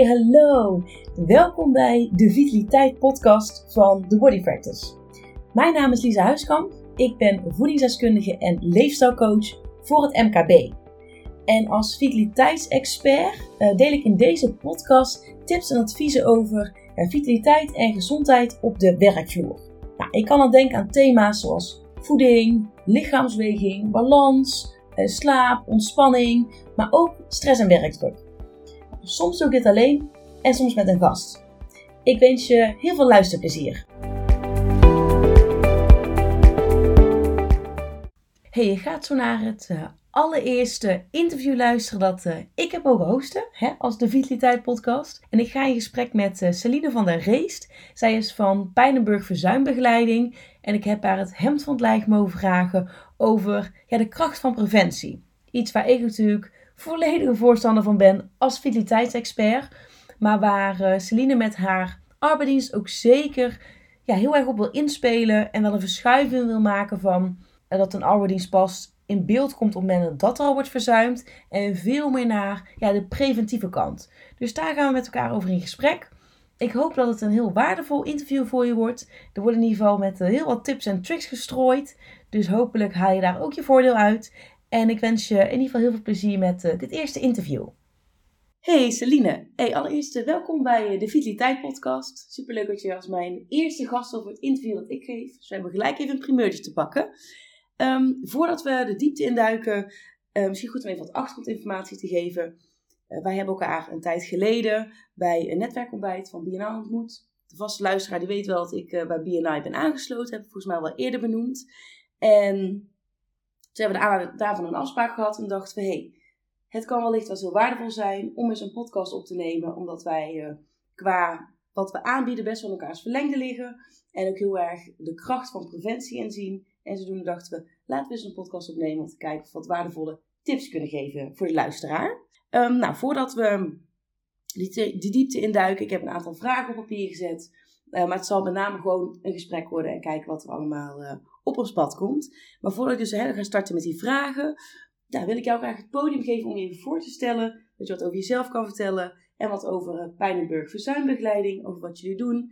Hey, hallo! Welkom bij de Vitaliteit Podcast van The Body Practice. Mijn naam is Lisa Huiskamp. Ik ben voedingsdeskundige en leefstijlcoach voor het MKB. En als vitaliteitsexpert uh, deel ik in deze podcast tips en adviezen over vitaliteit en gezondheid op de werkvloer. Nou, ik kan dan denken aan thema's zoals voeding, lichaamsweging, balans, eh, slaap, ontspanning, maar ook stress en werkdruk. Soms doe ik dit alleen en soms met een gast. Ik wens je heel veel luisterplezier. Hey, je gaat zo naar het uh, allereerste interview luisteren dat uh, ik heb mogen hosten hè, als de Vitaliteit podcast. En ik ga in gesprek met uh, Celine van der Reest. Zij is van Pijnenburg Verzuimbegeleiding en ik heb haar het hemd van het lijf mogen vragen over ja, de kracht van preventie. Iets waar ik natuurlijk volledige voorstander van ben als vitaliteitsexpert. Maar waar uh, Celine met haar arbeidsdienst ook zeker ja, heel erg op wil inspelen. En wel een verschuiving wil maken van uh, dat een arbeidsdienst pas in beeld komt op het moment dat er al wordt verzuimd. En veel meer naar ja, de preventieve kant. Dus daar gaan we met elkaar over in gesprek. Ik hoop dat het een heel waardevol interview voor je wordt. Er worden in ieder geval met uh, heel wat tips en tricks gestrooid. Dus hopelijk haal je daar ook je voordeel uit. En ik wens je in ieder geval heel veel plezier met uh, dit eerste interview. Hey Celine, hey, allereerst uh, welkom bij de Vitaliteit podcast. Superleuk dat je als mijn eerste gast over het interview dat ik geef. Dus we hebben gelijk even een primeurtje te pakken. Um, voordat we de diepte induiken, misschien goed om even wat achtergrondinformatie te geven. wij hebben elkaar een tijd geleden bij een netwerkontbijt van BNI ontmoet. De vaste luisteraar die weet wel dat ik bij BNI ben aangesloten, heb ik volgens mij wel eerder benoemd. En ze hebben daarvan een afspraak gehad en dachten we, hé, hey, het kan wellicht wel zo waardevol zijn om eens een podcast op te nemen, omdat wij uh, qua wat we aanbieden best wel elkaars verlengde liggen en ook heel erg de kracht van preventie inzien. En zodoende dachten we, laten we eens een podcast opnemen om te kijken of we wat waardevolle tips kunnen geven voor de luisteraar. Um, nou, voordat we die, diepte induiken, ik heb een aantal vragen op papier gezet. Uh, maar het zal met name gewoon een gesprek worden en kijken wat er allemaal uh, op ons pad komt. Maar voordat ik dus hè, ga starten met die vragen, wil ik jou graag het podium geven om je even voor te stellen. Dat je wat over jezelf kan vertellen. En wat over uh, Pijnenburg Verzuimbegeleiding, over wat jullie doen.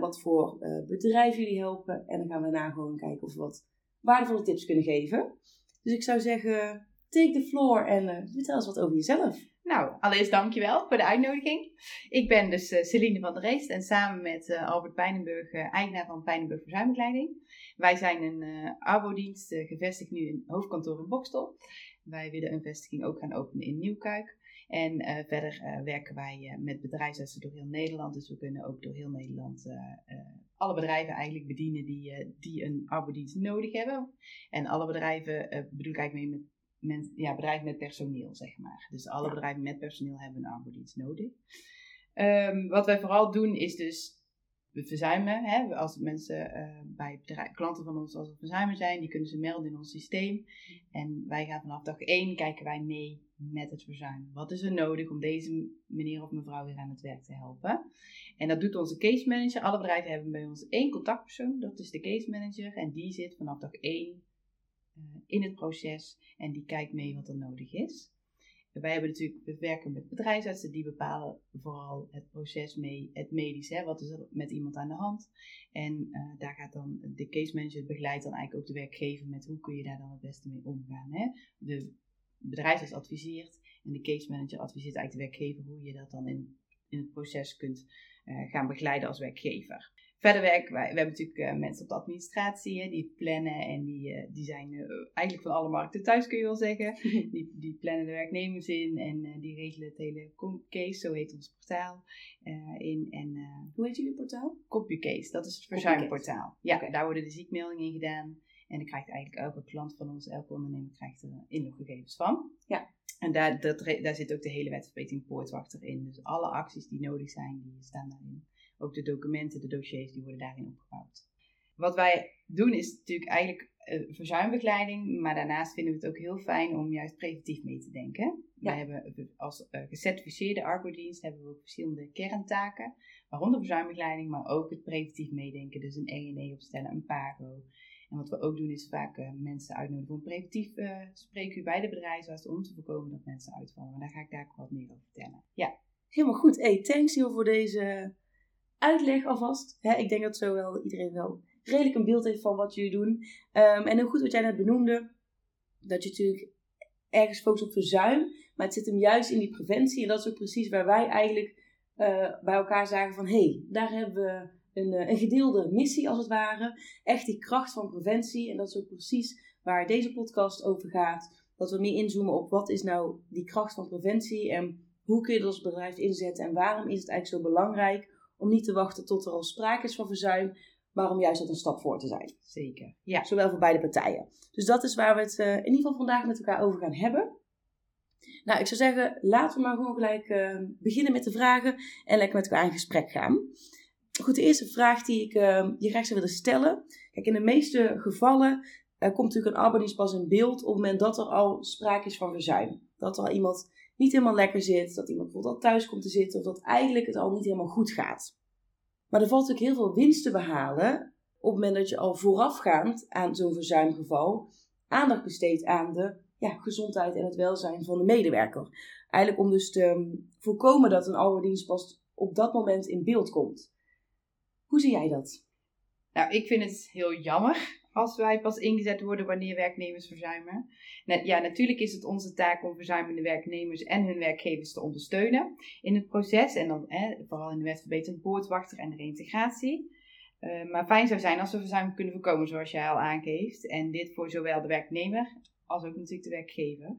Wat voor bedrijven jullie helpen. En dan gaan we daarna gewoon kijken of we wat waardevolle tips kunnen geven. Dus ik zou zeggen, take the floor en vertel eens wat over jezelf. Nou, allereerst dankjewel voor de uitnodiging. Ik ben dus Celine van der Reest en samen met Albert Pijnenburg, eigenaar van Pijnenburg Verzuimbegeleiding. Wij zijn een arbodienst, gevestigd nu in hoofdkantoor in Bokstel. Wij willen een vestiging ook gaan openen in Nieuwkuik. En verder werken wij met bedrijfsartsen door heel Nederland. Dus we kunnen ook door heel Nederland alle bedrijven eigenlijk bedienen die, die een arbodienst nodig hebben. En alle bedrijven bedoel ik eigenlijk mee met, met ja, bedrijven met personeel, zeg maar. Dus alle bedrijven met personeel hebben een arbodienst nodig. Um, wat wij vooral doen is dus we verzuimen. Hè? Als mensen uh, bij klanten van ons als we verzuimen zijn, die kunnen ze melden in ons systeem. En wij gaan vanaf dag 1 kijken wij mee met het verzuim. Wat is er nodig om deze meneer of mevrouw weer aan het werk te helpen? En dat doet onze case manager. Alle bedrijven hebben bij ons één contactpersoon, dat is de case manager. En die zit vanaf dag 1 eh, in het proces en die kijkt mee wat er nodig is. Wij hebben natuurlijk, we werken met bedrijfsartsen, die bepalen vooral het proces mee, het medisch, hè, wat is er met iemand aan de hand. En uh, daar gaat dan de case manager begeleidt dan eigenlijk ook de werkgever met hoe kun je daar dan het beste mee omgaan. Hè. De bedrijfsarts adviseert en de case manager adviseert eigenlijk de werkgever hoe je dat dan in, in het proces kunt uh, gaan begeleiden als werkgever. Verder werken wij, we hebben natuurlijk uh, mensen op de administratie, hè, die plannen en die, uh, die zijn uh, eigenlijk van alle markten thuis kun je wel zeggen. die, die plannen de werknemers in en die regelen het hele CompuCase, zo heet ons portaal. in, en, Hoe heet jullie portaal? CompuCase, dat is het verzuimportaal. Ja, okay. daar worden de ziekmeldingen in gedaan. En dan krijgt eigenlijk elke klant van ons, elke ondernemer krijgt er inloggegevens van. Ja. En daar, dat, daar zit ook de hele wetverbetering poortwachter in. Dus alle acties die nodig zijn, die staan daarin. Ook de documenten, de dossiers, die worden daarin opgebouwd. Wat wij doen is natuurlijk eigenlijk uh, verzuimbegeleiding, maar daarnaast vinden we het ook heel fijn om juist preventief mee te denken. Ja. Wij hebben als uh, gecertificeerde arbodienst hebben we ook verschillende kerntaken, waaronder verzuimbegeleiding, maar ook het preventief meedenken, dus een ENE opstellen, een PAGO. En wat we ook doen is vaak uh, mensen uitnodigen voor een preventief spreekuur bij de bedrijfsarts om te voorkomen dat mensen uitvallen. Maar daar ga ik daar wat meer over vertellen. Ja. Helemaal goed. Hey, thanks heel voor deze uitleg alvast. ik denk dat zo wel iedereen wel redelijk een beeld heeft van wat jullie doen. Um, en heel goed wat jij net benoemde. Dat je natuurlijk ergens focust op verzuim. Maar het zit hem juist in die preventie. En dat is ook precies waar wij eigenlijk uh, bij elkaar zagen van... Hé, hey, daar hebben we een, eh, een gedeelde missie als het ware. Echt die kracht van preventie. En dat is ook precies waar deze podcast over gaat. Dat we meer inzoomen op wat is nou die kracht van preventie. En hoe kun je dat als bedrijf inzetten. En waarom is het eigenlijk zo belangrijk om niet te wachten tot er al sprake is van verzuim maar om juist dat een stap voor te zijn. Zeker. Ja. Zowel voor beide partijen. Dus dat is waar we het uh, in ieder geval vandaag met elkaar over gaan hebben. Nou, ik zou zeggen, laten we maar gewoon gelijk uh, beginnen met de vragen en lekker met elkaar in gesprek gaan. Goed, de eerste vraag die ik uh, je graag zou willen stellen. Kijk, in de meeste gevallen komt natuurlijk een arbeidsdienst pas in beeld op het moment dat er al sprake is van verzuim. Dat er al iemand niet helemaal lekker zit, dat iemand bijvoorbeeld al thuis komt te zitten of dat eigenlijk het al niet helemaal goed gaat. Maar er valt natuurlijk heel veel winst te behalen op het moment dat je al voorafgaand aan zo'n verzuimgeval aandacht besteedt aan de ja, gezondheid en het welzijn van de medewerker. Eigenlijk om dus te ehm, voorkomen dat een ouderdienst pas op dat moment in beeld komt. Hoe zie jij dat? Nou, ik vind het heel jammer als wij pas ingezet worden wanneer werknemers verzuimen. Ja, natuurlijk is het onze taak om verzuimende werknemers en hun werkgevers te ondersteunen in het proces. En dan vooral in de wet verbetering poortwachter en reintegratie. Uh, maar fijn zou zijn als we verzuim kunnen voorkomen, zoals jij al aangeeft. En dit voor zowel de werknemer als ook natuurlijk de werkgever.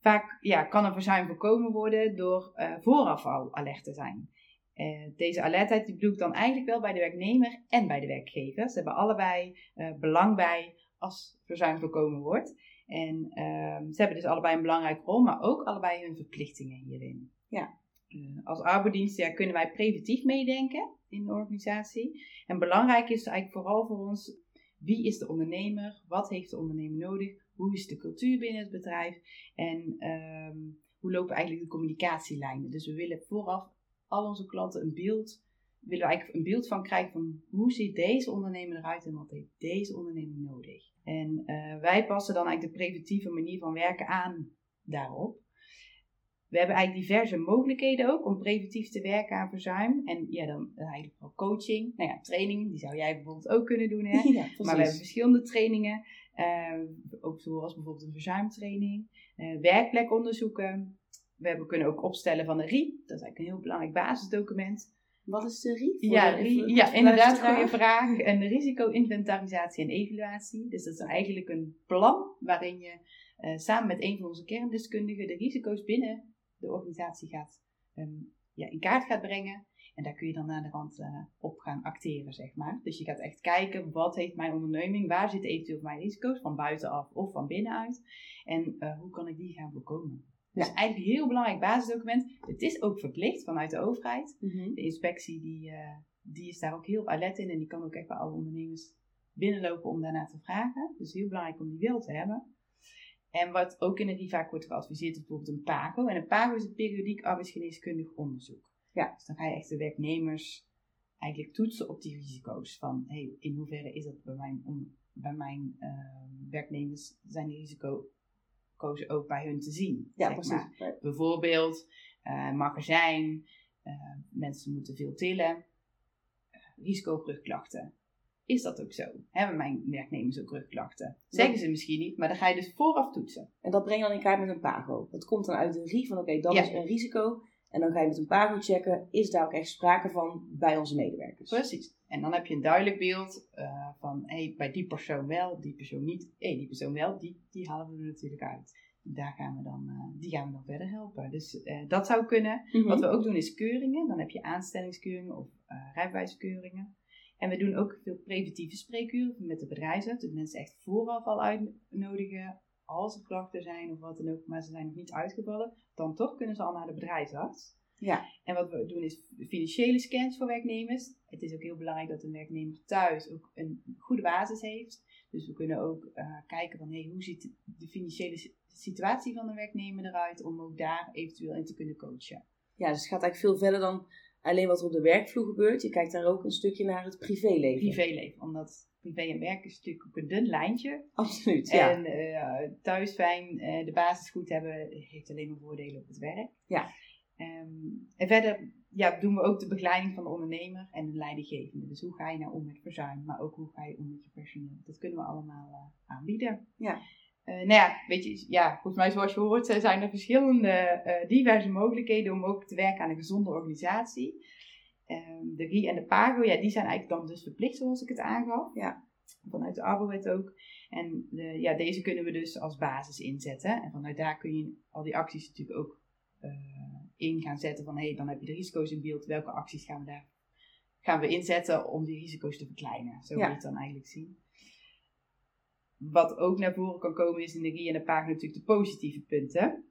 Vaak ja, kan een verzuim voorkomen worden door uh, vooraf al alert te zijn. Uh, deze alertheid die bloedt dan eigenlijk wel bij de werknemer en bij de werkgever. Ze hebben allebei uh, belang bij als verzuim voorkomen wordt. En uh, ze hebben dus allebei een belangrijke rol, maar ook allebei hun verplichtingen hierin. Ja. Uh, als arbeidsdienst ja, kunnen wij preventief meedenken in de organisatie. En belangrijk is eigenlijk vooral voor ons wie is de ondernemer, wat heeft de ondernemer nodig, hoe is de cultuur binnen het bedrijf en ehm, hoe lopen eigenlijk de communicatielijnen. Dus we willen vooraf al onze klanten een beeld, willen we eigenlijk een beeld van krijgen van hoe ziet deze ondernemer eruit en wat heeft deze ondernemer nodig. En uh, wij passen dan eigenlijk de preventieve manier van werken aan daarop. We hebben eigenlijk diverse mogelijkheden ook om preventief te werken aan verzuim. En ja, dan eigenlijk vooral coaching. Nou ja, training, die zou jij bijvoorbeeld ook kunnen doen. Hè? Ja, maar we hebben verschillende trainingen. Uh, ook zoals bijvoorbeeld een verzuimtraining. Uh, werkplekonderzoeken. We hebben, kunnen ook opstellen van een RI. Dat is eigenlijk een heel belangrijk basisdocument. Wat is de RI? Ja, RI, ja inderdaad, goede vraag. Een risico-inventarisatie en evaluatie. Dus dat is eigenlijk een plan waarin je uh, samen met een van onze kerndeskundigen de risico's binnen de organisatie gaat, um, ja, in kaart gaat brengen. En daar kun je dan aan de rand uh, op gaan acteren, zeg maar. Dus je gaat echt kijken, wat heeft mijn onderneming, waar zitten eventueel mijn risico's, van buitenaf of van binnenuit. En uh, hoe kan ik die gaan voorkomen. Dus eigenlijk een heel belangrijk basisdocument. Het is ook verplicht vanuit de overheid. Mhm. De inspectie die, uh, die is daar ook heel alert in en die kan ook echt bij alle ondernemers binnenlopen om daarna te vragen. Dus heel belangrijk om die wil te hebben. En wat ook in de RIVAC wordt geadviseerd is bijvoorbeeld een PAGO. En een PAGO is een periodiek arbeidsgeneeskundig onderzoek. Ja. Dus dan ga je echt de werknemers eigenlijk toetsen op die risico's. Van hey, in hoeverre is dat bij mijn, om, bij mijn uh, werknemers zijn die risico's ook bij hun te zien. Ja, precies. Bijvoorbeeld uh, magazijn, uh, mensen moeten veel tillen, risico is dat ook zo? Hebben mijn werknemers ook rugklachten? Zeggen ze misschien niet, maar dan ga je dus vooraf toetsen. En dat breng je dan in kaart met een PAGO. Dat komt dan uit de RIE van oké, dat is een risico. En dan ga je met een PAGO checken, is daar ook echt sprake van bij onze medewerkers? Precies. En dan heb je een duidelijk beeld uh, van, hey, bij die persoon wel, die persoon niet. Hey, die persoon wel, die, die halen we er natuurlijk uit. Daar gaan we dan, uh, die gaan we dan verder helpen. Dus uh, dat zou kunnen. Mm -hmm. Wat we ook doen is keuringen. Dan heb je aanstellingskeuringen of rijbewijskeuringen. En we doen ook veel preventieve spreekuren met de bedrijfsarts. Dus mensen echt vooraf al uitnodigen als er klachten zijn of wat dan ook, maar ze zijn nog niet uitgevallen. Dan toch kunnen ze al naar de bedrijfsarts. Ja. En wat we doen is financiële scans voor werknemers. Het is ook heel belangrijk dat een werknemer thuis ook een goede basis heeft. Dus we kunnen ook uh, kijken van hey, hoe ziet de financiële situatie van de werknemer eruit om ook daar eventueel in te kunnen coachen. Ja, dus het gaat eigenlijk veel verder dan alleen wat er op de werkvloer gebeurt. Je kijkt daar ook een stukje naar het privéleven. Privéleven, omdat privé en werk is natuurlijk ook een dun lijntje. Absoluut, ja. En uh, thuis fijn, uh, de basis goed hebben, heeft alleen maar voordelen op het werk. Ja. Ehm, en verder ja, doen we ook de begeleiding van de ondernemer en de leidinggevende. Dus hoe ga je nou om met verzuim, maar ook hoe ga je om met je personeel. Dat kunnen we allemaal uh, aanbieden. Ja. Uh, nou ja, weet je, ja, volgens mij zoals je hoort zijn er verschillende uh, diverse mogelijkheden om ook te werken aan een gezonde organisatie. Um, de RI en de PAGO, ja, die zijn eigenlijk dan dus verplicht zoals ik het aangaf. Ja. Vanuit de ARBO-wet ook. En de, ja, deze kunnen we dus als basis inzetten. En vanuit daar kun je al die acties natuurlijk ook in gaan zetten van hé, hey, dan heb je de risico's in beeld. Welke acties gaan we daar gaan we inzetten om die risico's te verkleinen? Zo moet je het dan eigenlijk zien. Wat ook naar voren kan komen is in de RI en de pagina natuurlijk de positieve punten.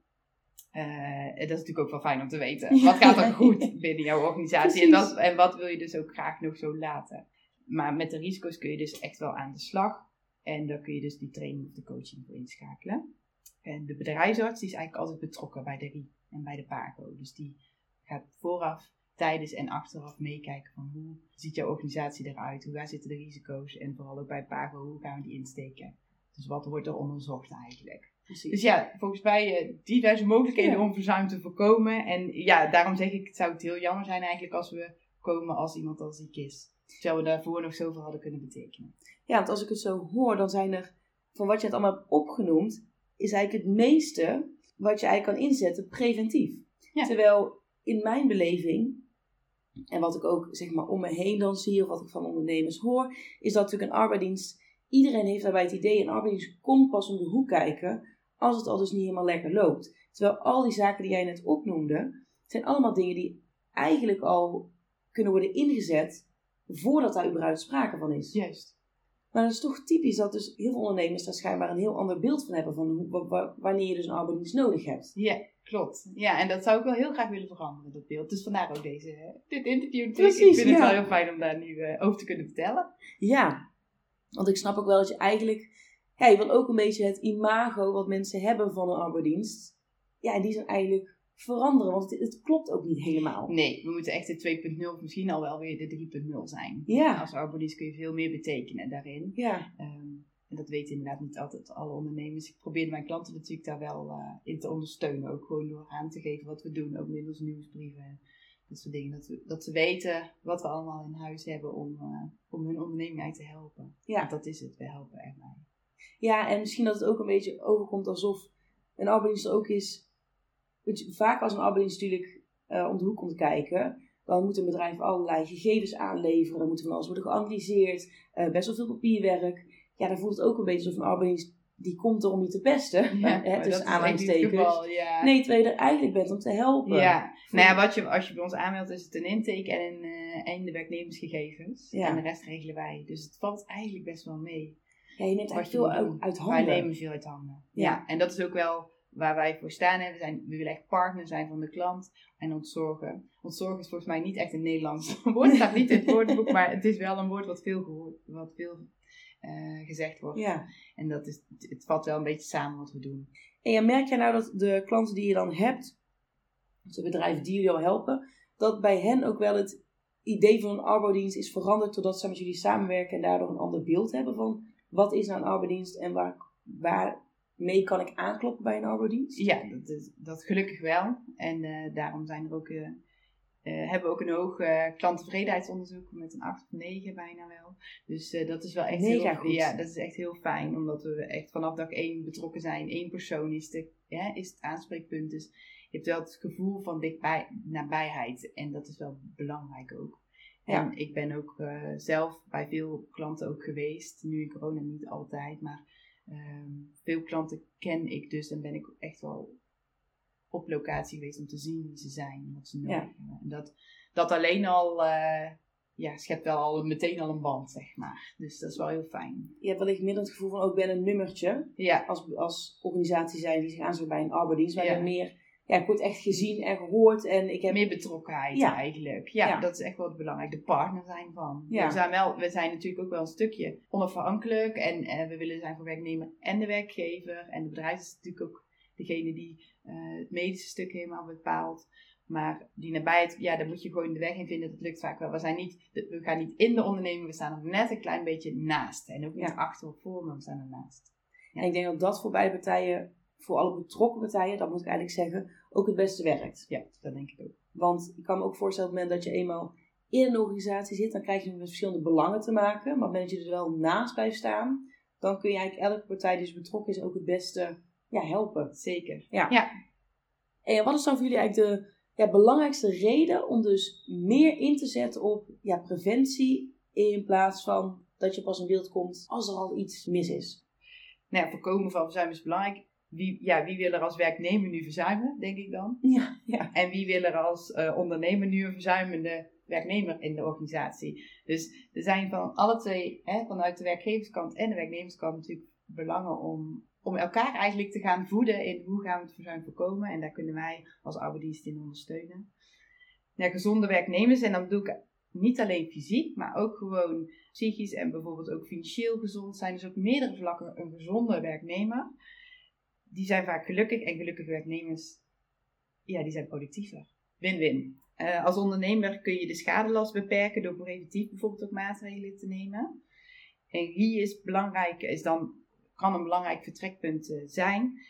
Uh, dat is natuurlijk ook wel fijn om te weten. Wat gaat er goed binnen jouw organisatie en, dat, en wat wil je dus ook graag nog zo laten? Maar met de risico's kun je dus echt wel aan de slag. En daar kun je dus die training of de coaching voor inschakelen. En de bedrijfsarts die is eigenlijk altijd betrokken bij de RI en bij de PAGO. Dus die gaat vooraf, tijdens en achteraf meekijken van hoe ziet jouw organisatie eruit, hoe waar zitten de risico's en vooral ook bij PAGO, hoe gaan we die insteken. Dus wat wordt er onderzocht eigenlijk. Precies. Dus ja, volgens mij uh, diverse mogelijkheden om verzuim te voorkomen. En ja, daarom zeg ik, het zou het heel jammer zijn eigenlijk als we komen als iemand al ziek is. Terwijl we daarvoor nog zoveel hadden kunnen betekenen. Ja, want als ik het zo hoor, dan zijn er, van wat je het allemaal hebt opgenoemd, is eigenlijk het meeste wat je eigenlijk kan inzetten preventief. Terwijl in mijn beleving, en wat ik ook zeg maar om me heen dan zie, of wat ik van ondernemers hoor, is dat natuurlijk een arbeidsdienst, iedereen heeft daarbij het idee, een arbeidsdienst komt pas om de hoek kijken als het al dus niet helemaal lekker loopt. Terwijl al die zaken die jij net opnoemde, zijn allemaal dingen die eigenlijk al kunnen worden ingezet voordat daar überhaupt sprake van is. Juist. Maar dat is toch typisch dat dus heel veel ondernemers daar schijnbaar een heel ander beeld van hebben van hoe, wanneer je dus een arbeidsdienst nodig hebt. Ja, klopt. Ja, en dat zou ik wel heel graag willen veranderen, dat beeld. Dus vandaar ook deze, dit interview. Precies, ik vind ja. het wel heel fijn om daar nu uh, over te kunnen vertellen. Ja, want ik snap ook wel dat je eigenlijk, ja, je wil ook een beetje het imago wat mensen hebben van een arbeidsdienst. Ja, en die zijn eigenlijk veranderen, want het, het, klopt ook niet helemaal. Nee, we moeten echt de 2.0 of misschien al wel weer de 3.0 zijn. Ja. Als arbeidsdienst kun je veel meer betekenen daarin. Ja. Um, en dat weten inderdaad niet altijd alle ondernemers. Ik probeer mijn klanten natuurlijk daar wel uh, in te ondersteunen. Ook gewoon door aan te geven wat we doen. Ook middels nieuwsbrieven en dat soort dingen. Dat, we, dat ze weten wat we allemaal in huis hebben om, uh, om hun onderneming eigenlijk te helpen. Ja. Want dat is het, we helpen echt bij. Ja, en misschien dat het ook een beetje overkomt alsof een arbeidsdienst ook is vaak als een arbeidsdienst natuurlijk uh, om de hoek komt kijken, dan moet een bedrijf allerlei gegevens aanleveren. Dan moet van alles worden geanalyseerd. Uh, best wel veel papierwerk. Ja, dan voelt het ook een beetje alsof een arbeidsdienst die komt er om je te pesten. Ja, hè, tussen aanhalingstekens. Ja. Nee, terwijl je er eigenlijk bent om te helpen. Ja, nou ja, wat je, als je bij ons aanmeldt is het een intake en, een, uh, en de werknemersgegevens. Ja. En de rest regelen wij. Dus het valt eigenlijk best wel mee. Ja, je neemt eigenlijk veel uit, uit handen. Wij nemen veel uit handen. Ja. ja, en dat is ook wel waar wij voor staan. Hè. We, zijn, we willen echt partner zijn van de klant en ontzorgen. Ontzorgen is volgens mij niet echt een Nederlands woord. Het staat niet in het woordenboek, maar het is wel een woord wat veel, gehoord, wat veel uh, gezegd wordt. Ja. En dat is, het valt wel een beetje samen wat we doen. En ja, merk jij nou dat de klanten die je dan hebt, de bedrijven die jullie al helpen, dat bij hen ook wel het idee van een arbodienst is veranderd doordat ze met jullie samenwerken en daardoor een ander beeld hebben van wat is nou een arbodienst en waar, waar mee kan ik aankloppen bij een arbodienst? Ja, dat, is, dat gelukkig wel. En uh, daarom zijn er ook, uh, uh, hebben we ook een hoog klanttevredenheidsonderzoek met een 8 of 9 bijna wel. Dus dat is wel echt Mega heel goed. Ja, dat is echt heel fijn, omdat we echt vanaf dag 1 betrokken zijn. Eén persoon is, de, ja, is het aanspreekpunt. Dus je hebt wel het gevoel van dichtbij, nabijheid. En dat is wel belangrijk ook. Ja. En ik ben ook zelf bij veel klanten ook geweest. Nu in corona niet altijd, maar Um, veel klanten ken ik dus en ben ik echt wel op locatie geweest om te zien wie ze zijn wat ze nodig Ja. hebben. En dat, dat alleen al uh, ja, schept wel al meteen al een band, zeg maar. Dus dat is wel heel fijn. Je hebt wellicht minder het gevoel van, ook ben een nummertje. Ja, Als, als organisatie zijn die zich aansluit bij een arbeidsdienst. Maar Ja. meer, ja, ik word echt gezien en gehoord. En ik heb, meer betrokkenheid Ja. eigenlijk. Ja, Ja. dat is echt wel belangrijk. De partner zijn van. Ja. We, zijn wel, we zijn natuurlijk ook wel een stukje onafhankelijk. En eh, we willen zijn voor werknemer en de werkgever. En de bedrijf is natuurlijk ook degene die eh, het medische stuk helemaal bepaalt. Maar die nabijheid, ja, daar moet je gewoon de weg in vinden. Dat lukt vaak wel. We, zijn niet, we gaan niet in de onderneming, we staan er net een klein beetje naast. En ook niet achter of voor, maar we staan ernaast. En ik denk dat dat voor beide partijen voor alle betrokken partijen, dat moet ik eigenlijk zeggen, ook het beste werkt. Ja, dat denk ik ook. Want ik kan me ook voorstellen, op het moment dat je eenmaal in een organisatie zit, dan krijg je met verschillende belangen te maken. Maar op het moment dat je er wel naast blijft staan, dan kun je eigenlijk elke partij die is betrokken is ook het beste ja, helpen. Zeker. Ja. ja. En wat is dan voor jullie eigenlijk de ja, belangrijkste reden om dus meer in te zetten op ja, preventie in plaats van dat je pas in beeld komt als er al iets mis is? Nou ja, voorkomen van verzuim is belangrijk. Wie, ja, wie wil er als werknemer nu verzuimen, denk ik dan? Ja, ja. En wie wil er als uh, ondernemer nu een verzuimende werknemer in de organisatie? Dus er zijn van alle twee, hè, vanuit de werkgeverskant en de werknemerskant, natuurlijk belangen om, om elkaar eigenlijk te gaan voeden in hoe gaan we het verzuim voorkomen. En daar kunnen wij als arbeidsdienst in ondersteunen. Ja, gezonde werknemers, en dan bedoel ik niet alleen fysiek, maar ook gewoon psychisch en bijvoorbeeld ook financieel gezond zijn. Dus op meerdere vlakken een gezonde werknemer. Die zijn vaak gelukkig en gelukkige werknemers, ja, die zijn productiever. Win-win. Uh, als ondernemer kun je de schadelast beperken door preventief bijvoorbeeld ook maatregelen te nemen. En hier is belangrijk, is dan, kan een belangrijk vertrekpunt uh, zijn.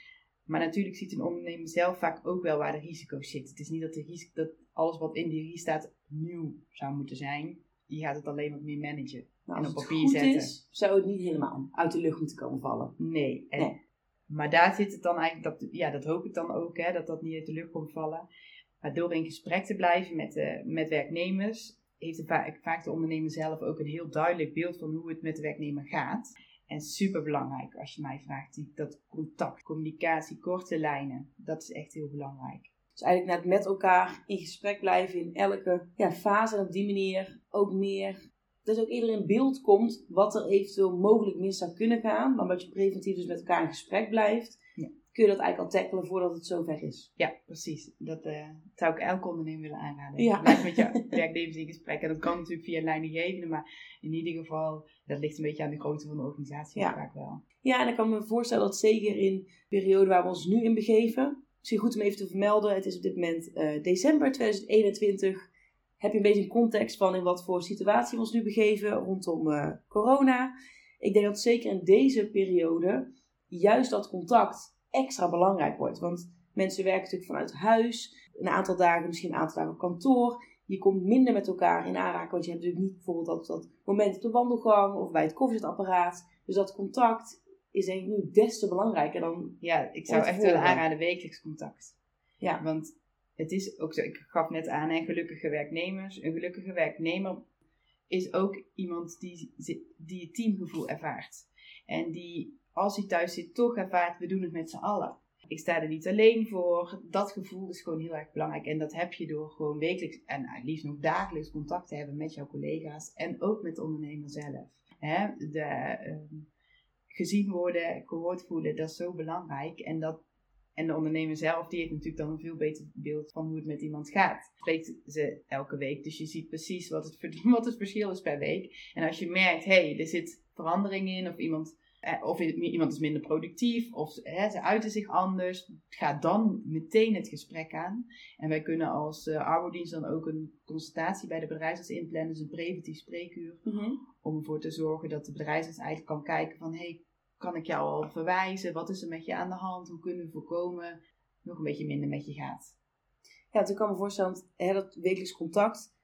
Maar natuurlijk ziet een ondernemer zelf vaak ook wel waar de risico's zitten. Het is niet dat, de risico, dat alles wat in die RIS staat nieuw zou moeten zijn. Je gaat het alleen wat meer managen. Nou, en op papier zetten. Is, zou het niet helemaal uit de lucht moeten komen vallen. Nee. En, Maar daar zit het dan eigenlijk, dat, ja, dat hoop ik dan ook, hè, dat dat niet uit de lucht komt vallen. Maar door in gesprek te blijven met, uh, met werknemers, heeft vaak, de ondernemer zelf ook een heel duidelijk beeld van hoe het met de werknemer gaat. En super belangrijk als je mij vraagt, dat contact, communicatie, korte lijnen, dat is echt heel belangrijk. Dus eigenlijk net met elkaar in gesprek blijven in elke ja, fase op die manier ook meer. Dat ook eerder in beeld komt wat er eventueel mogelijk mis zou kunnen gaan. Maar omdat je preventief dus met elkaar in gesprek blijft, ja. kun je dat eigenlijk al tackelen voordat het zover is. Ja, precies. Dat uh, zou ik elke ondernemer willen aanraden. Ja. Blijf met je werknemers in gesprek. En dat kan natuurlijk via leidinggevende, maar in ieder geval, dat ligt een beetje aan de grootte van de organisatie ja. vaak wel. Ja, en ik kan me voorstellen dat zeker in de periode waar we ons nu in begeven, Misschien goed om even te vermelden, het is op dit moment uh, december 2021. Heb je een beetje een context van in wat voor situatie we ons nu begeven rondom uh, corona. Ik denk dat zeker in deze periode juist dat contact extra belangrijk wordt. Want mensen werken natuurlijk vanuit huis, een aantal dagen, misschien een aantal dagen op kantoor. Je komt minder met elkaar in aanraking, want je hebt natuurlijk niet bijvoorbeeld dat, dat moment op de wandelgang of bij het koffiezetapparaat. Dus dat contact is denk ik nu des te belangrijker dan. Ja, ik zou echt willen aanraden wekelijks contact. Ja. Want het is ook zo, ik gaf net aan, en gelukkige werknemers. Een gelukkige werknemer is ook iemand die, die het teamgevoel ervaart. En die, als hij thuis zit, toch ervaart, we doen het met z'n allen. Ik sta er niet alleen voor. Dat gevoel is gewoon heel erg belangrijk. En dat heb je door gewoon wekelijks en nou, liefst nog dagelijks contact te hebben met jouw collega's. En ook met de ondernemer zelf. Hè? De, ehm, gezien worden, gehoord voelen, dat is zo belangrijk. En, dat, en de ondernemer zelf, die heeft natuurlijk dan een veel beter beeld van hoe het met iemand gaat. Spreekt ze elke week, dus je ziet precies wat het, wat het verschil is per week. En als je merkt, hé, hey, er zit verandering in, of iemand eh, of iemand is minder productief, of ze uiten zich anders. Ga dan meteen het gesprek aan. En wij kunnen als uh, arbeidsdienst dan ook een consultatie bij de bedrijfsarts inplannen, dus een preventief spreekuur. Mhm. Om ervoor te zorgen dat de bedrijfsarts eigenlijk kan kijken van, hé, hey, kan ik jou al verwijzen? Wat is er met je aan de hand? Hoe kunnen we voorkomen nog een beetje minder met je gaat? Ja, toen kan me voorstellen, hè, dat wekelijks contact.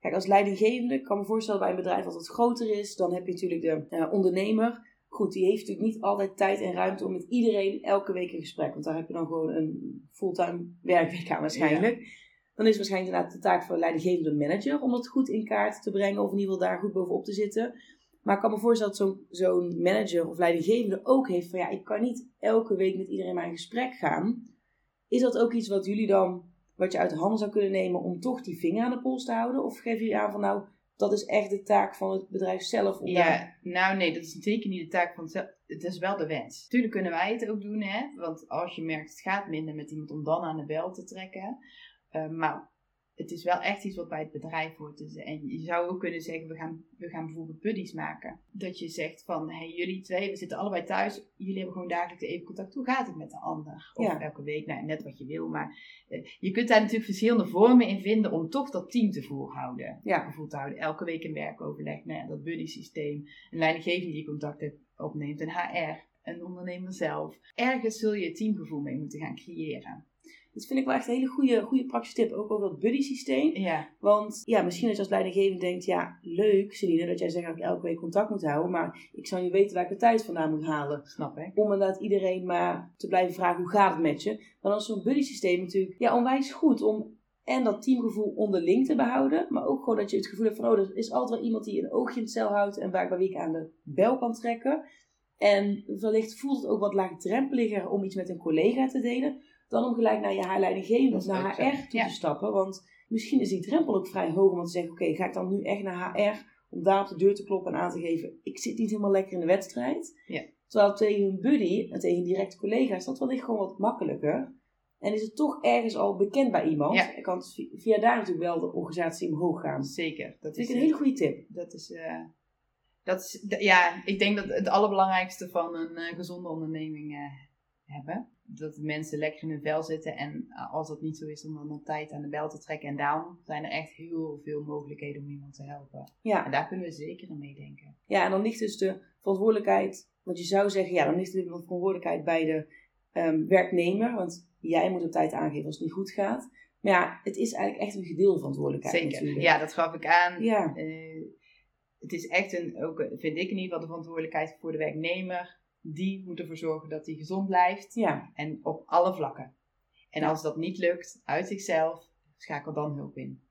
Kijk, als leidinggevende kan me voorstellen bij een bedrijf dat wat groter is, dan heb je natuurlijk de uh, ondernemer. Goed, die heeft natuurlijk niet altijd tijd en ruimte om met iedereen elke week een gesprek. Want daar heb je dan gewoon een fulltime werkweek aan waarschijnlijk. Dan is waarschijnlijk inderdaad de taak de leidinggevende manager om dat goed in kaart te brengen. Of in ieder geval daar goed bovenop te zitten. Maar ik kan me voorstellen dat zo'n manager of leidinggevende ook heeft van ja, ik kan niet elke week met iedereen maar in gesprek gaan. Is dat ook iets wat jullie dan, wat je uit de handen zou kunnen nemen om toch die vinger aan de pols te houden? Of geef je aan van nou, dat is echt de taak van het bedrijf zelf? Om ja, nou nee, dat is zeker niet de taak van het Het is wel de wens. Natuurlijk kunnen wij het ook doen, hè. Want als je merkt het gaat minder met iemand om dan aan de bel te trekken. Uh, maar het is wel echt iets wat bij het bedrijf hoort. Dus, en je zou ook kunnen zeggen, we gaan, we gaan bijvoorbeeld buddies maken. Dat je zegt van, hey, jullie twee, we zitten allebei thuis. Jullie hebben gewoon dagelijks even contact. Hoe gaat het met de ander? Of elke week, nou, net wat je wil. Maar eh, je kunt daar natuurlijk verschillende vormen in vinden om toch dat team te voorhouden. Ja. Gevoel te houden. Elke week een werkoverleg. Nou, dat buddy systeem. Een leidinggevende die contact opneemt. Een HR een ondernemer zelf. Ergens zul je teamgevoel mee moeten gaan creëren. Dat vind ik wel echt een hele goede, goede praktische tip. Ook over dat buddy systeem. Ja. Want ja, misschien dat je als leidinggevende denkt, ja, leuk Celine, dat jij zegt dat ik elke week contact moet houden. Maar ik zou niet weten waar ik de tijd vandaan moet halen. Snap ik. Om inderdaad iedereen maar te blijven vragen, hoe gaat het met je? Maar dan is zo'n buddy systeem natuurlijk ja, onwijs goed om en dat teamgevoel onderling te behouden. Maar ook gewoon dat je het gevoel hebt van, oh, er is altijd wel iemand die een oogje in het cel houdt. En waar ik bij wie ik aan de bel kan trekken. En wellicht voelt het ook wat laagdrempeliger om iets met een collega te delen dan om gelijk naar je haarleidinggevende of naar HR toe te stappen. Want misschien is die drempel ook vrij hoog om te zeggen: Oké, ga ik dan nu echt naar HR om daar op de deur te kloppen en aan te geven: Ik zit niet helemaal lekker in de wedstrijd. Ja. Terwijl tegen een buddy en tegen een directe collega is dat wellicht gewoon wat makkelijker. En is het toch ergens al bekend bij iemand. Ja. En kan het via daar natuurlijk wel de organisatie omhoog gaan. Zeker. Dat, is een hele goede tip. Dat is, eh, dat is, ja, ik denk dat het allerbelangrijkste van een eh, gezonde onderneming eh, hebben. Dat de mensen lekker in hun vel zitten. En eh, als dat niet zo is, om dan op tijd aan de bel te trekken. En daarom zijn er echt heel veel mogelijkheden om iemand te helpen. Ja. En daar kunnen we zeker aan meedenken. Ja, en dan ligt dus de verantwoordelijkheid, want je zou zeggen, ja, dan ligt de verantwoordelijkheid bij de ehm, werknemer, want jij moet op tijd aangeven als het niet goed gaat. Maar ja, het is eigenlijk echt een gedeelde verantwoordelijkheid Zeker. natuurlijk. Ja, dat gaf ik aan. Ja, Eh, het is echt een, ook, vind ik in ieder geval, de verantwoordelijkheid voor de werknemer. Die moet ervoor zorgen dat hij gezond blijft. ja, En op alle vlakken. En Ja. als dat niet lukt, uit zichzelf, schakel dan hulp in.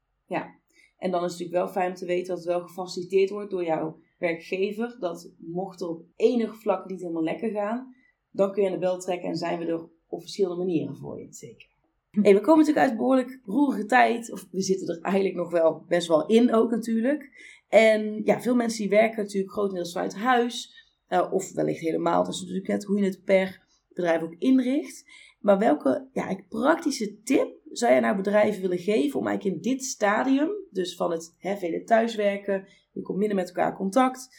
En dan is het natuurlijk wel fijn om te weten dat het wel gefaciliteerd wordt door jouw werkgever. Dat mocht er op enig vlak niet helemaal lekker gaan, dan kun je aan de bel trekken en zijn we er op verschillende manieren voor je. Zeker. Hey, we komen natuurlijk uit een behoorlijk roerige tijd. Of we zitten er eigenlijk nog wel best wel in ook natuurlijk. En ja, veel mensen die werken natuurlijk grotendeels vanuit huis. Eh, of wellicht helemaal. Is natuurlijk net hoe je het per bedrijf ook inricht. Maar welke ja, praktische tip zou jij nou bedrijven willen geven om eigenlijk in dit stadium, dus van het vele thuiswerken, je komt minder met elkaar in contact,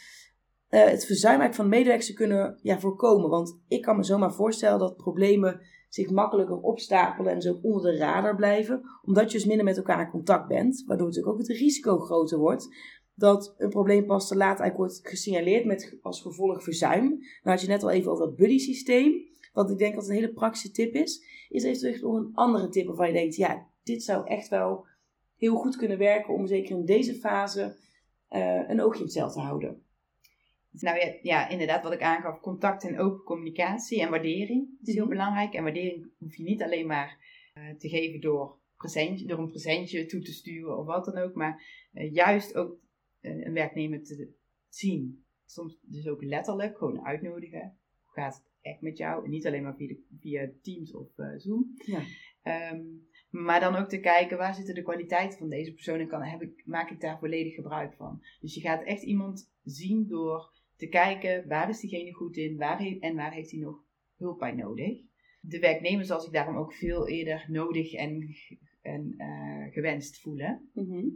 eh, het verzuim van medewerkers te kunnen ja, voorkomen? Want ik kan me zomaar voorstellen dat problemen zich makkelijker opstapelen en zo onder de radar blijven, omdat je dus minder met elkaar in contact bent, waardoor natuurlijk ook het risico groter wordt dat een probleem pas te laat eigenlijk wordt gesignaleerd met als gevolg verzuim. Nou had je net al even over dat buddy systeem, wat ik denk dat een hele praktische tip is. Is eventueel nog een andere tip waarvan je denkt, ja, dit zou echt wel heel goed kunnen werken om zeker in deze fase eh, een oogje in het cel te houden. Nou ja, ja, inderdaad, wat ik aangaf, contact en open communicatie en waardering is heel Mhm. belangrijk. En waardering hoef je niet alleen maar eh, te geven door, presentje, door een presentje toe te sturen of wat dan ook, maar eh, juist ook een werknemer te zien. Soms dus ook letterlijk gewoon uitnodigen. Hoe gaat het echt met jou? En niet alleen maar via, via Teams of eh, Zoom. Ja. Ehm, maar dan ook te kijken waar zitten de kwaliteiten van deze persoon en kan, heb ik, maak ik daar volledig gebruik van. Dus je gaat echt iemand zien door te kijken waar is diegene goed in waar he- en waar heeft hij nog hulp bij nodig. De werknemer zal zich daarom ook veel eerder nodig en, en eh, gewenst voelen. Mhm.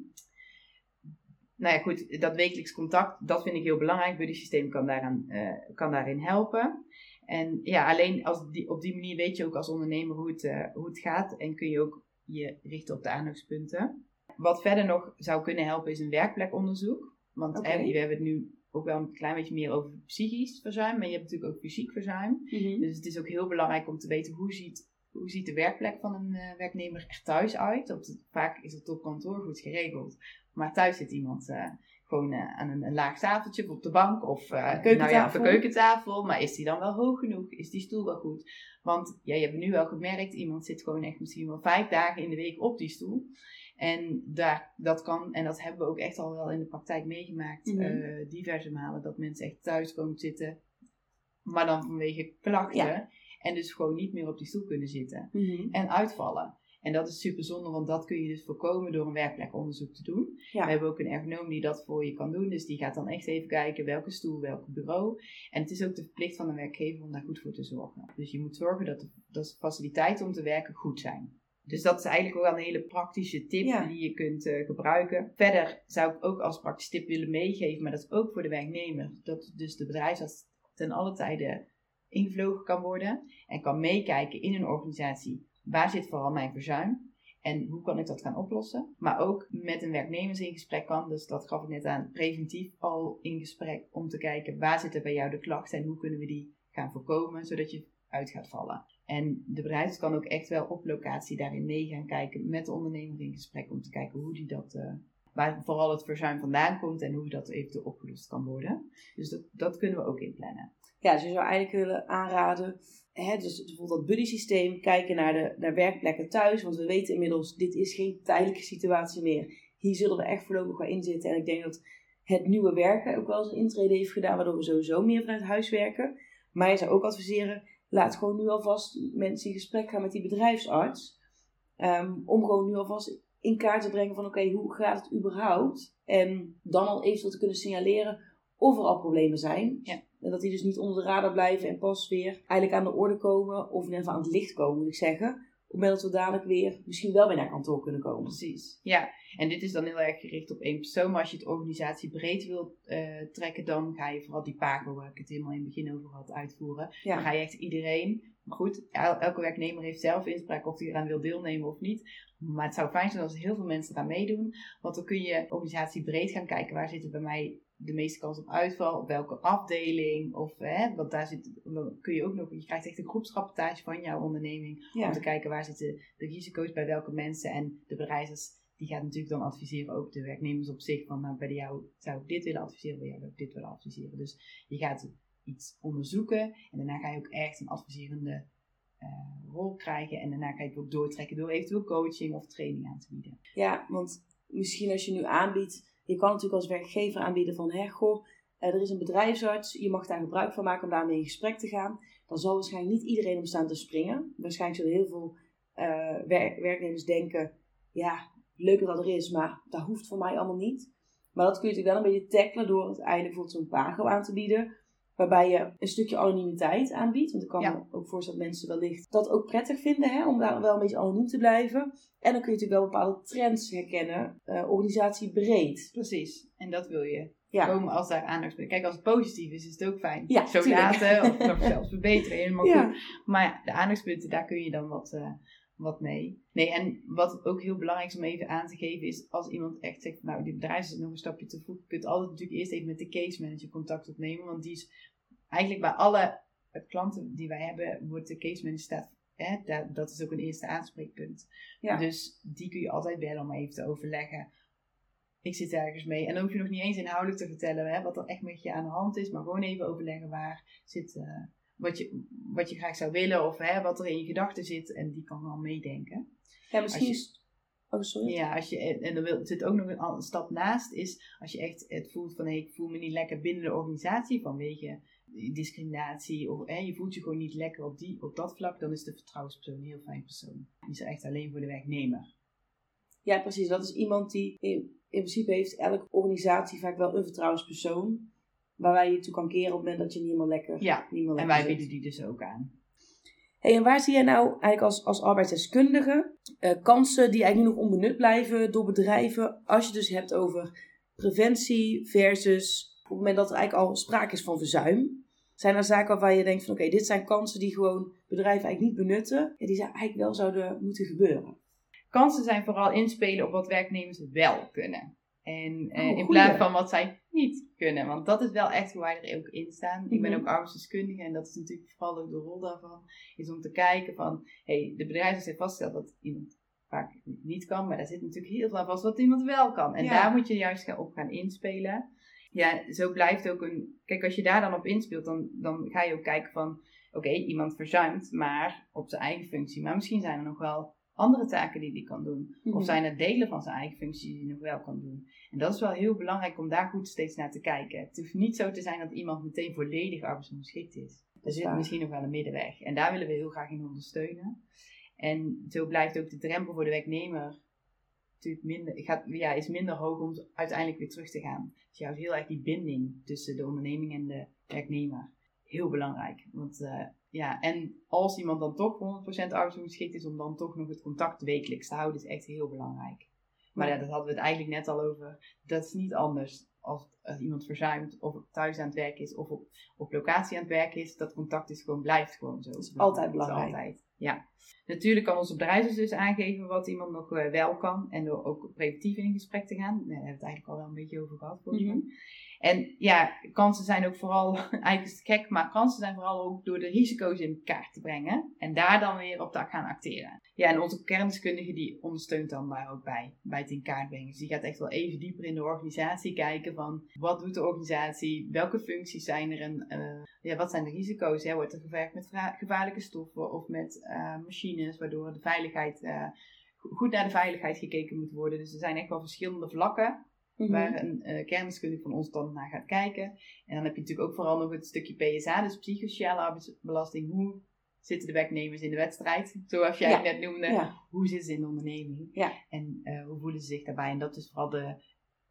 Nou ja, goed, dat wekelijks contact, dat vind ik heel belangrijk. Buddy systeem kan, daaraan, eh, kan daarin helpen. En ja, alleen als die, op die manier weet je ook als ondernemer hoe het, eh, hoe het gaat en kun je ook je richten op de aandachtspunten. Wat verder nog zou kunnen helpen is een werkplekonderzoek. Want eh, we hebben het nu ook wel een klein beetje meer over psychisch verzuim, maar je hebt natuurlijk ook fysiek verzuim. Mhm. Dus het is ook heel belangrijk om te weten hoe ziet, hoe ziet de werkplek van een eh, werknemer er thuis uit. Het- vaak is het op kantoor goed geregeld, maar thuis zit iemand eh, gewoon eh, aan een, een laag tafeltje op de bank of keukentafel. Nou ja, op een keukentafel. Maar is die dan wel hoog genoeg? Is die stoel wel goed? Want ja, je hebt nu wel gemerkt, iemand zit gewoon echt misschien wel vijf dagen in de week op die stoel. En daar, dat kan, en dat hebben we ook echt al wel in de praktijk meegemaakt, Mhm. diverse malen, dat mensen echt thuis komen te zitten, maar dan vanwege klachten. Ja. En dus gewoon niet meer op die stoel kunnen zitten. Mhm. En uitvallen. En dat is super zonde, want dat kun je dus voorkomen door een werkplekonderzoek te doen. Ja. We hebben ook een ergonoom die dat voor je kan doen. Dus die gaat dan echt even kijken welke stoel, welk bureau. En het is ook de plicht van de werkgever om daar goed voor te zorgen. Dus je moet zorgen dat de, dat de faciliteiten om te werken goed zijn. Dus dat is eigenlijk ook wel een hele praktische tip Ja. die je kunt eh, gebruiken. Verder zou ik ook als praktische tip willen meegeven, maar dat is ook voor de werknemer. Dat dus de bedrijfsarts ten alle tijde ingevlogen kan worden en kan meekijken in een organisatie. Waar zit vooral mijn verzuim? En hoe kan ik dat gaan oplossen? Maar ook met een werknemers in gesprek kan. Dus dat gaf ik net aan. Preventief al in gesprek om te kijken waar zitten bij jou de klachten en hoe kunnen we die gaan voorkomen, zodat je uit gaat vallen. En de bedrijf kan ook echt wel op locatie daarin mee gaan kijken met de ondernemer in gesprek om te kijken hoe die dat, uh, waar vooral het verzuim vandaan komt en hoe dat eventueel opgelost kan worden. Dus dat, dat kunnen we ook inplannen. Ja, dus je zou eigenlijk willen aanraden, hè, dus bijvoorbeeld dat buddy systeem, kijken naar de naar werkplekken thuis, want we weten inmiddels, dit is geen tijdelijke situatie meer. Hier zullen we echt voorlopig wel in zitten en ik denk dat het nieuwe werken ook wel eens een intrede heeft gedaan, waardoor we sowieso meer vanuit huis werken. Maar je zou ook adviseren, laat gewoon nu alvast mensen in gesprek gaan met die bedrijfsarts. Ehm, om gewoon nu alvast in kaart te brengen van oké, hoe gaat het überhaupt? En dan al eventueel te kunnen signaleren of er al problemen zijn. Ja. En dat die dus niet onder de radar blijven en pas weer eigenlijk aan de orde komen of in ieder geval aan het licht komen, moet ik zeggen op het moment dat we dadelijk weer misschien wel weer naar kantoor kunnen komen. Precies, ja. En dit is dan heel erg gericht op één persoon. Maar als je het organisatie breed wilt uh, trekken, dan ga je vooral die PAGO, waar ik het helemaal in het begin over had, uitvoeren. Dan ga je echt iedereen, maar goed, elke werknemer heeft zelf inspraak of hij eraan wil deelnemen of niet. Maar het zou fijn zijn als heel veel mensen eraan meedoen. Want dan kun je organisatie breed gaan kijken. Waar zitten bij mij de meeste kans op uitval, op welke afdeling. Of, hè, want daar zit, dan kun je ook nog, je krijgt echt een groepsrapportage van jouw onderneming. Om te kijken waar zitten de risico's bij welke mensen. En de bereizers, die gaat natuurlijk dan adviseren, ook de werknemers op zich. Van nou, bij jou zou ik dit willen adviseren, bij jou zou ik dit willen adviseren. Dus je gaat iets onderzoeken en daarna ga je ook echt een adviserende uh, rol krijgen. En daarna ga je het ook doortrekken door eventueel coaching of training aan te bieden. Ja, want misschien als je nu aanbiedt je kan natuurlijk als werkgever aanbieden van, hé, goh, eh, er is een bedrijfsarts, je mag daar gebruik van maken om daarmee in gesprek te gaan. Dan zal waarschijnlijk niet iedereen om staan te springen. Waarschijnlijk zullen heel veel uh, werknemers denken, ja, leuk dat dat er is, maar dat hoeft voor mij allemaal niet. Maar dat kun je natuurlijk wel een beetje tackelen door uiteindelijk bijvoorbeeld zo'n pago aan te bieden. Waarbij je een stukje anonimiteit aanbiedt. Want ik kan me ook voorstellen dat mensen wellicht dat ook prettig vinden. Hè, om daar wel een beetje anoniem te blijven. En dan kun je natuurlijk wel bepaalde trends herkennen. Uh, organisatie breed. Precies. En dat wil je. Ja. Komen als daar aandacht bij. Kijk, als het positief is, is het ook fijn. Ja, Zo laten of nog zelfs verbeteren. Helemaal ja. goed. Maar de aandachtspunten, daar kun je dan wat, uh, wat mee. Nee, en wat ook heel belangrijk is om even aan te geven is als iemand echt zegt, nou die bedrijf is nog een stapje te vroeg, je kunt altijd natuurlijk eerst even met de case manager contact opnemen, want die is eigenlijk bij alle klanten die wij hebben, wordt de case manager staat, hè, dat, dat is ook een eerste aanspreekpunt. Ja. Dus die kun je altijd bellen om even te overleggen. Ik zit ergens mee. En dan hoef je nog niet eens inhoudelijk te vertellen hè, wat er echt met je aan de hand is, maar gewoon even overleggen waar zit, uh, wat, je, wat je graag zou willen of hè, wat er in je gedachten zit. En die kan wel meedenken. Ja, misschien is. Oh, sorry. Ja, als je, en er zit ook nog een, stap naast, is als je echt het voelt van hey, ik voel me niet lekker binnen de organisatie vanwege discriminatie of je voelt je gewoon niet lekker op, die, op dat vlak, dan is de vertrouwenspersoon een heel fijn persoon. Die is er echt alleen voor de werknemer. Ja, precies. Dat is iemand die in, in principe heeft elke organisatie vaak wel een vertrouwenspersoon. Waar je toe kan keren op het moment dat je niet helemaal lekker Ja, niet meer en wij bieden die dus ook aan. Hey, en waar zie jij nou eigenlijk als, als arbeidsdeskundige uh, kansen die eigenlijk nog onbenut blijven door bedrijven als je dus hebt over preventie versus op het moment dat er eigenlijk al sprake is van verzuim? Zijn er zaken waarvan je denkt van oké, dit zijn kansen die gewoon bedrijven eigenlijk niet benutten en die eigenlijk wel zouden moeten gebeuren? Kansen zijn vooral inspelen op wat werknemers wel kunnen. En eh, oh, in plaats van wat zij niet kunnen. Want dat is wel echt hoe wij er ook in staan. Ik ben mhm. ook arbeidsdeskundige en dat is natuurlijk vooral ook de rol daarvan. Is om te kijken van, hey, de bedrijven heeft vastgesteld dat iemand vaak niet kan. Maar daar zit natuurlijk heel veel aan vast wat iemand wel kan. En daar moet je juist op gaan inspelen. Ja, zo blijft ook een. Kijk, als je daar dan op inspeelt, dan, dan ga je ook kijken van. Oké, iemand verzuimt, maar op zijn eigen functie. Maar misschien zijn er nog wel andere taken die hij kan doen. Of mhm. zijn er delen van zijn eigen functie die hij nog wel kan doen. En dat is wel heel belangrijk om daar goed steeds naar te kijken. Het hoeft niet zo te zijn dat iemand meteen volledig arbeidsongeschikt is. Er zit misschien nog wel een middenweg. En daar willen we heel graag in ondersteunen. En zo blijft ook de drempel voor de werknemer natuurlijk minder, gaat, ja, is minder hoog om uiteindelijk weer terug te gaan. Dus je houdt heel erg die binding tussen de onderneming en de werknemer. Heel belangrijk. Want uh, ja, en als iemand dan toch 100% arbeidsongeschikt is, om dan toch nog het contact wekelijks te houden, is echt heel belangrijk. Maar ja, dat hadden we het eigenlijk net al over. Dat is niet anders als, als iemand verzuimt of thuis aan het werk is of op, op locatie aan het werk is. Dat contact is gewoon, blijft gewoon zo. Dat is altijd belangrijk. altijd. Ja. Natuurlijk kan onze bedrijf dus aangeven wat iemand nog eh, wel kan. En door ook preventief in gesprek te gaan. Daar hebben we het eigenlijk al wel een beetje over gehad volgens mhm. mij. En ja, kansen zijn ook vooral, eigenlijk is het gek, maar kansen zijn vooral ook door de risico's in kaart te brengen. En daar dan weer op te gaan acteren. Ja, en onze kerndeskundige die ondersteunt dan daar ook bij, bij het in kaart brengen. Dus die gaat echt wel even dieper in de organisatie kijken van, wat doet de organisatie? Welke functies zijn er en uh, ja, wat zijn de risico's? Hè? Wordt er gewerkt met gevaarlijke stoffen of met uh, machines, waardoor de veiligheid... Uh, goed naar de veiligheid gekeken moet worden. Dus er zijn echt wel verschillende vlakken Mhm. Waar een uh, kerndeskundige van ons dan naar gaat kijken. En dan heb je natuurlijk ook vooral nog het stukje PSA, dus psychosociale arbeidsbelasting. Hoe zitten de werknemers in de wedstrijd? Zoals jij net noemde. Hoe zitten ze in de onderneming? Ja. En uh, hoe voelen ze zich daarbij? En dat is vooral de,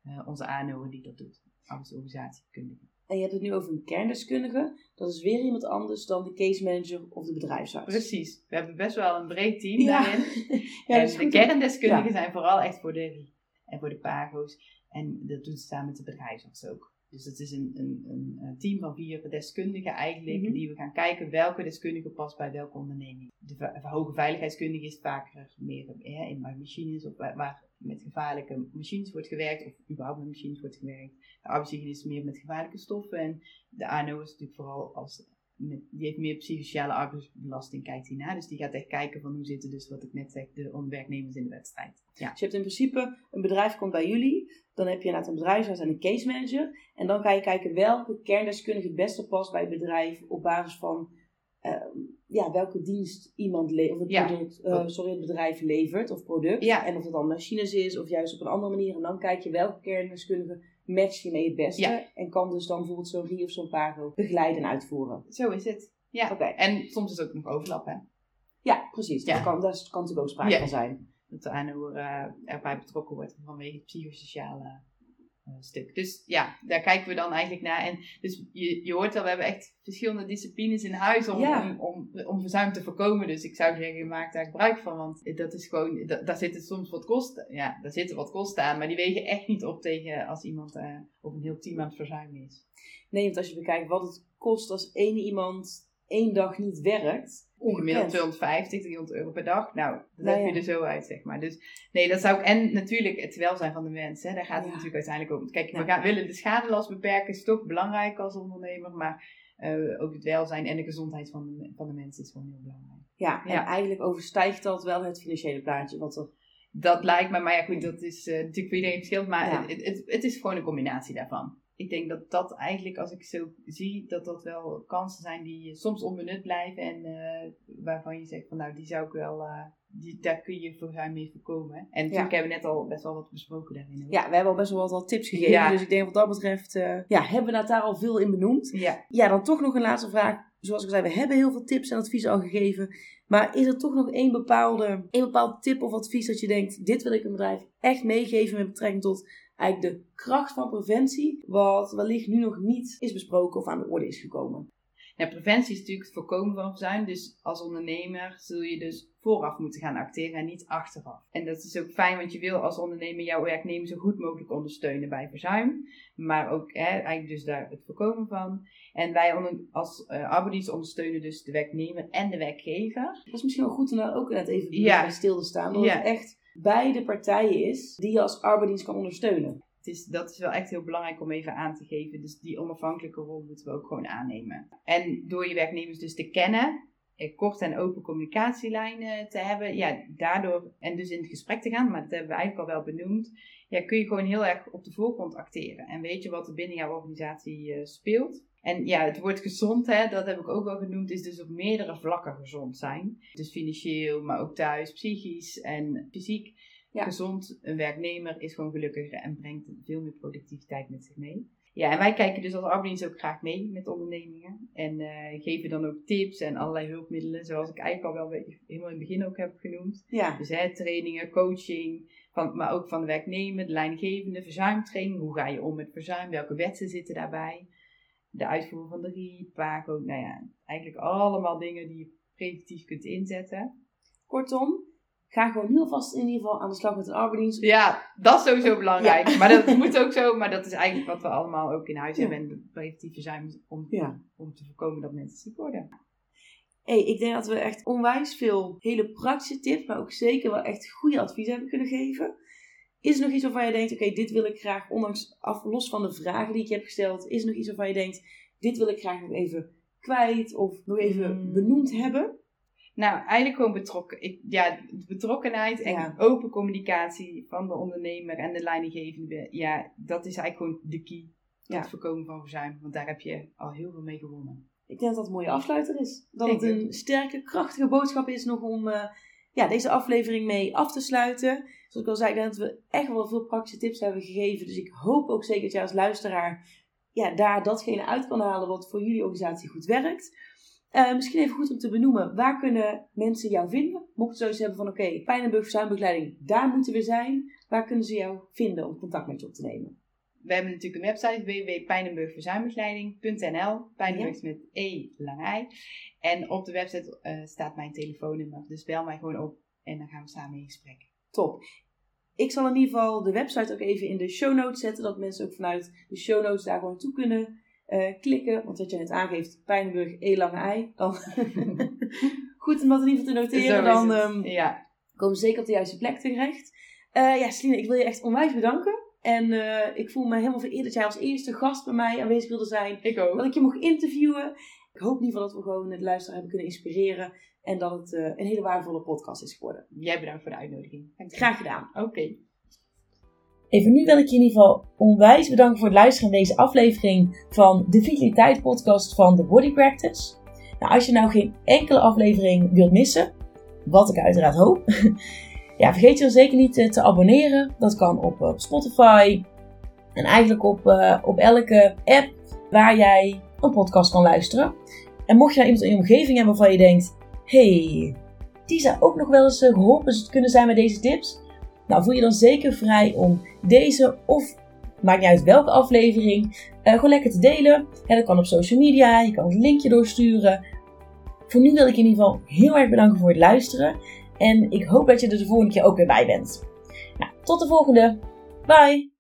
uh, onze ANO die dat doet. Arbeidsorganisatiekundige. En je hebt het nu over een kerndeskundige. Dat is weer iemand anders dan de case manager of de bedrijfsarts. Precies. We hebben best wel een breed team daarin. ja, en de kerndeskundigen zijn vooral echt voor de en voor de pago's. En dat doen ze samen met de bedrijfsarts ook. Dus het is een, een, een team van vier deskundigen eigenlijk, mhm. die we gaan kijken welke deskundige past bij welke onderneming. De hoge veiligheidskundige is vaker meer in machines of waar, met gevaarlijke machines wordt gewerkt, of überhaupt met machines wordt gewerkt. De arbeidshygiënist is meer met gevaarlijke stoffen en de ANO is natuurlijk vooral als met, die heeft meer psychosociale arbeidsbelasting, kijkt hij naar. Dus die gaat echt kijken van hoe zitten dus, wat ik net zeg, de werknemers in de wedstrijd. Ja. Dus je hebt in principe, een bedrijf komt bij jullie, dan heb je inderdaad een bedrijfsarts en een case manager. En dan ga je kijken welke kerndeskundige het beste past bij het bedrijf op basis van uh, ja, welke dienst iemand levert, of het, product, uh, sorry, het bedrijf levert of product. Ja. En of het dan machines is of juist op een andere manier. En dan kijk je welke kerndeskundige match je mee het beste. En kan dus dan bijvoorbeeld zo'n RI of zo'n Pago begeleiden en uitvoeren. Zo is het. Ja. Oké. En soms is het ook nog overlap, hè? Ja, precies. Ja. Daar, kan, daar kan natuurlijk ook sprake van zijn. Dat de aanhoer uh, erbij betrokken wordt vanwege het psychosociale uh, stuk. Dus ja, daar kijken we dan eigenlijk naar. En dus je, je hoort al, we hebben echt verschillende disciplines in huis om, om, om, om, verzuim te voorkomen. Dus ik zou zeggen, maak daar gebruik van. Want dat is gewoon, daar zitten soms wat kosten. Ja, daar zitten wat kosten aan. Maar die wegen echt niet op tegen als iemand uh, of een heel team aan het verzuimen is. Nee, want als je bekijkt wat het kost als één iemand één dag niet werkt. Gemiddeld 250, 300 euro per dag. Nou, dat nou, heb je er zo uit, zeg maar. Dus nee, dat zou ik. En natuurlijk het welzijn van de mensen. Daar gaat het natuurlijk uiteindelijk om. Kijk, we gaan, willen de schadelast beperken, is toch belangrijk als ondernemer. Maar uh, ook het welzijn en de gezondheid van de, van de mensen is gewoon heel belangrijk. Ja, en eigenlijk overstijgt dat wel het financiële plaatje wat er. Dat lijkt me, maar ja, goed, dat is uh, natuurlijk voor iedereen verschillend. Maar het, het, het is gewoon een combinatie daarvan ik denk dat dat eigenlijk, als ik zo zie, dat dat wel kansen zijn die soms onbenut blijven. En uh, waarvan je zegt van nou, die zou ik wel, uh, die, daar kun je voor mee voorkomen. En natuurlijk hebben we net al best wel wat besproken daarin. Ja, we hebben al best wel wat, tips gegeven. Dus ik denk wat dat betreft, uh, ja, hebben we daar al veel in benoemd. Ja. ja, dan toch nog een laatste vraag. Zoals ik zei, we hebben heel veel tips en adviezen al gegeven. Maar is er toch nog één bepaalde, één bepaald tip of advies dat je denkt, dit wil ik een bedrijf echt meegeven met betrekking tot eigenlijk de kracht van preventie, wat wellicht nu nog niet is besproken of aan de orde is gekomen. Ja, preventie is natuurlijk het voorkomen van verzuim. Dus als ondernemer zul je dus vooraf moeten gaan acteren en niet achteraf. En dat is ook fijn, want je wil als ondernemer jouw werknemer zo goed mogelijk ondersteunen bij verzuim. Maar ook hè, eigenlijk dus daar het voorkomen van. En wij als uh, ondersteunen dus de werknemer en de werkgever. Dat is misschien wel goed om daar ook net even bij stil te staan. Dat het echt beide partijen is die je als arbeidsdienst kan ondersteunen. Het is, dat is wel echt heel belangrijk om even aan te geven. Dus die onafhankelijke rol moeten we ook gewoon aannemen. En door je werknemers dus te kennen, korte en open communicatielijnen te hebben, ja, daardoor, en dus in het gesprek te gaan, maar dat hebben we eigenlijk al wel benoemd, ja, kun je gewoon heel erg op de voorgrond acteren. En weet je wat er binnen jouw organisatie uh, speelt. En ja, het woord gezond, hè, dat heb ik ook al genoemd, is dus op meerdere vlakken gezond zijn. Dus financieel, maar ook thuis, psychisch en fysiek. Gezond, een werknemer is gewoon gelukkiger en brengt veel meer productiviteit met zich mee. Ja, en wij kijken dus als arbeidsdienst ook graag mee met ondernemingen. En uh, geven dan ook tips en allerlei hulpmiddelen, zoals ik eigenlijk al wel helemaal in het begin ook heb genoemd. Ja. Dus hè, trainingen, coaching, van, maar ook van de werknemer, de lijngevende, verzuimtraining. Hoe ga je om met verzuim? Welke wetten zitten daarbij? de uitvoering van de RIE, PACO, nou ja, eigenlijk allemaal dingen die je preventief kunt inzetten. Kortom, ga gewoon heel vast in ieder geval aan de slag met een arbeidsdienst. Ja, dat is sowieso belangrijk. Maar dat moet ook zo, maar dat is eigenlijk wat we allemaal ook in huis hebben. En preventieve zijn om, om te voorkomen dat mensen ziek worden. Hey, ik denk dat we echt onwijs veel hele praktische tips, maar ook zeker wel echt goede advies hebben kunnen geven. Is er nog iets waarvan je denkt, oké, dit wil ik graag, ondanks af, los van de vragen die ik heb gesteld, is er nog iets waarvan je denkt, dit wil ik graag nog even kwijt of nog even Mm. benoemd hebben? Nou, eigenlijk gewoon betrokken. Ik, ja, betrokkenheid en Ja. open communicatie van de ondernemer en de leidinggevende. Ja, dat is eigenlijk gewoon de key tot Ja. het voorkomen van verzuim. Want daar heb je al heel veel mee gewonnen. Ik denk dat dat een mooie afsluiter is. Dat het een sterke, krachtige boodschap is nog om eh, ja, deze aflevering mee af te sluiten. Zoals ik al zei, ik denk dat we echt wel veel praktische tips hebben gegeven. Dus ik hoop ook zeker dat jij als luisteraar ja, daar datgene uit kan halen wat voor jullie organisatie goed werkt. Eh, misschien even goed om te benoemen, waar kunnen mensen jou vinden? Mochten ze zoiets hebben van, oké, Pijnenburg Verzuimbegeleiding, daar moeten we zijn. Waar kunnen ze jou vinden om contact met je op te nemen? We hebben natuurlijk een website www.pijnenburgverzuimbegeleiding.nl. Pijnenburg met E lang I. En op de website eh, staat mijn telefoonnummer. Dus bel mij gewoon op en dan gaan we samen in gesprek. Top. Ik zal in ieder geval de website ook even in de show notes zetten. Dat mensen ook vanuit de show notes daar gewoon toe kunnen eh, klikken. Want wat jij net aangeeft, Pijnenburg, E lange ei. Dan goed om dat in ieder geval te noteren. Dan het. ehm, ja, komen we zeker op de juiste plek terecht. Eh ja, Celine, ik wil je echt onwijs bedanken. En eh, ik voel me helemaal vereerd dat jij als eerste gast bij mij aanwezig wilde zijn. ik ook. Dat ik je mocht interviewen. Ik hoop in ieder geval dat we gewoon het luisteraar hebben kunnen inspireren. En dat het een hele waardevolle podcast is geworden. Jij bedankt voor de uitnodiging. Graag gedaan. Oké. Even nu wil ik je in ieder geval onwijs bedanken voor het luisteren naar deze aflevering van de Vitaliteit podcast van The Body Practice. Nou, als je nou geen enkele aflevering wilt missen, wat ik uiteraard hoop, ja, vergeet je dan zeker niet eh, te abonneren. Dat kan op, op Spotify en eigenlijk op, eh, op elke app waar jij een podcast kan luisteren. En mocht je nou iemand in je omgeving hebben waarvan je denkt, hey, die zou ook nog wel eens eh, geholpen kunnen zijn met deze tips. Nou, voel je dan zeker vrij om deze of maakt niet uit welke aflevering eh, gewoon lekker te delen. Ja, dat kan op social media, je kan het linkje doorsturen. Voor nu wil ik in ieder geval heel erg bedanken voor het luisteren. En ik hoop dat je er de volgende keer ook weer bij bent. Nou, tot de volgende. Bye!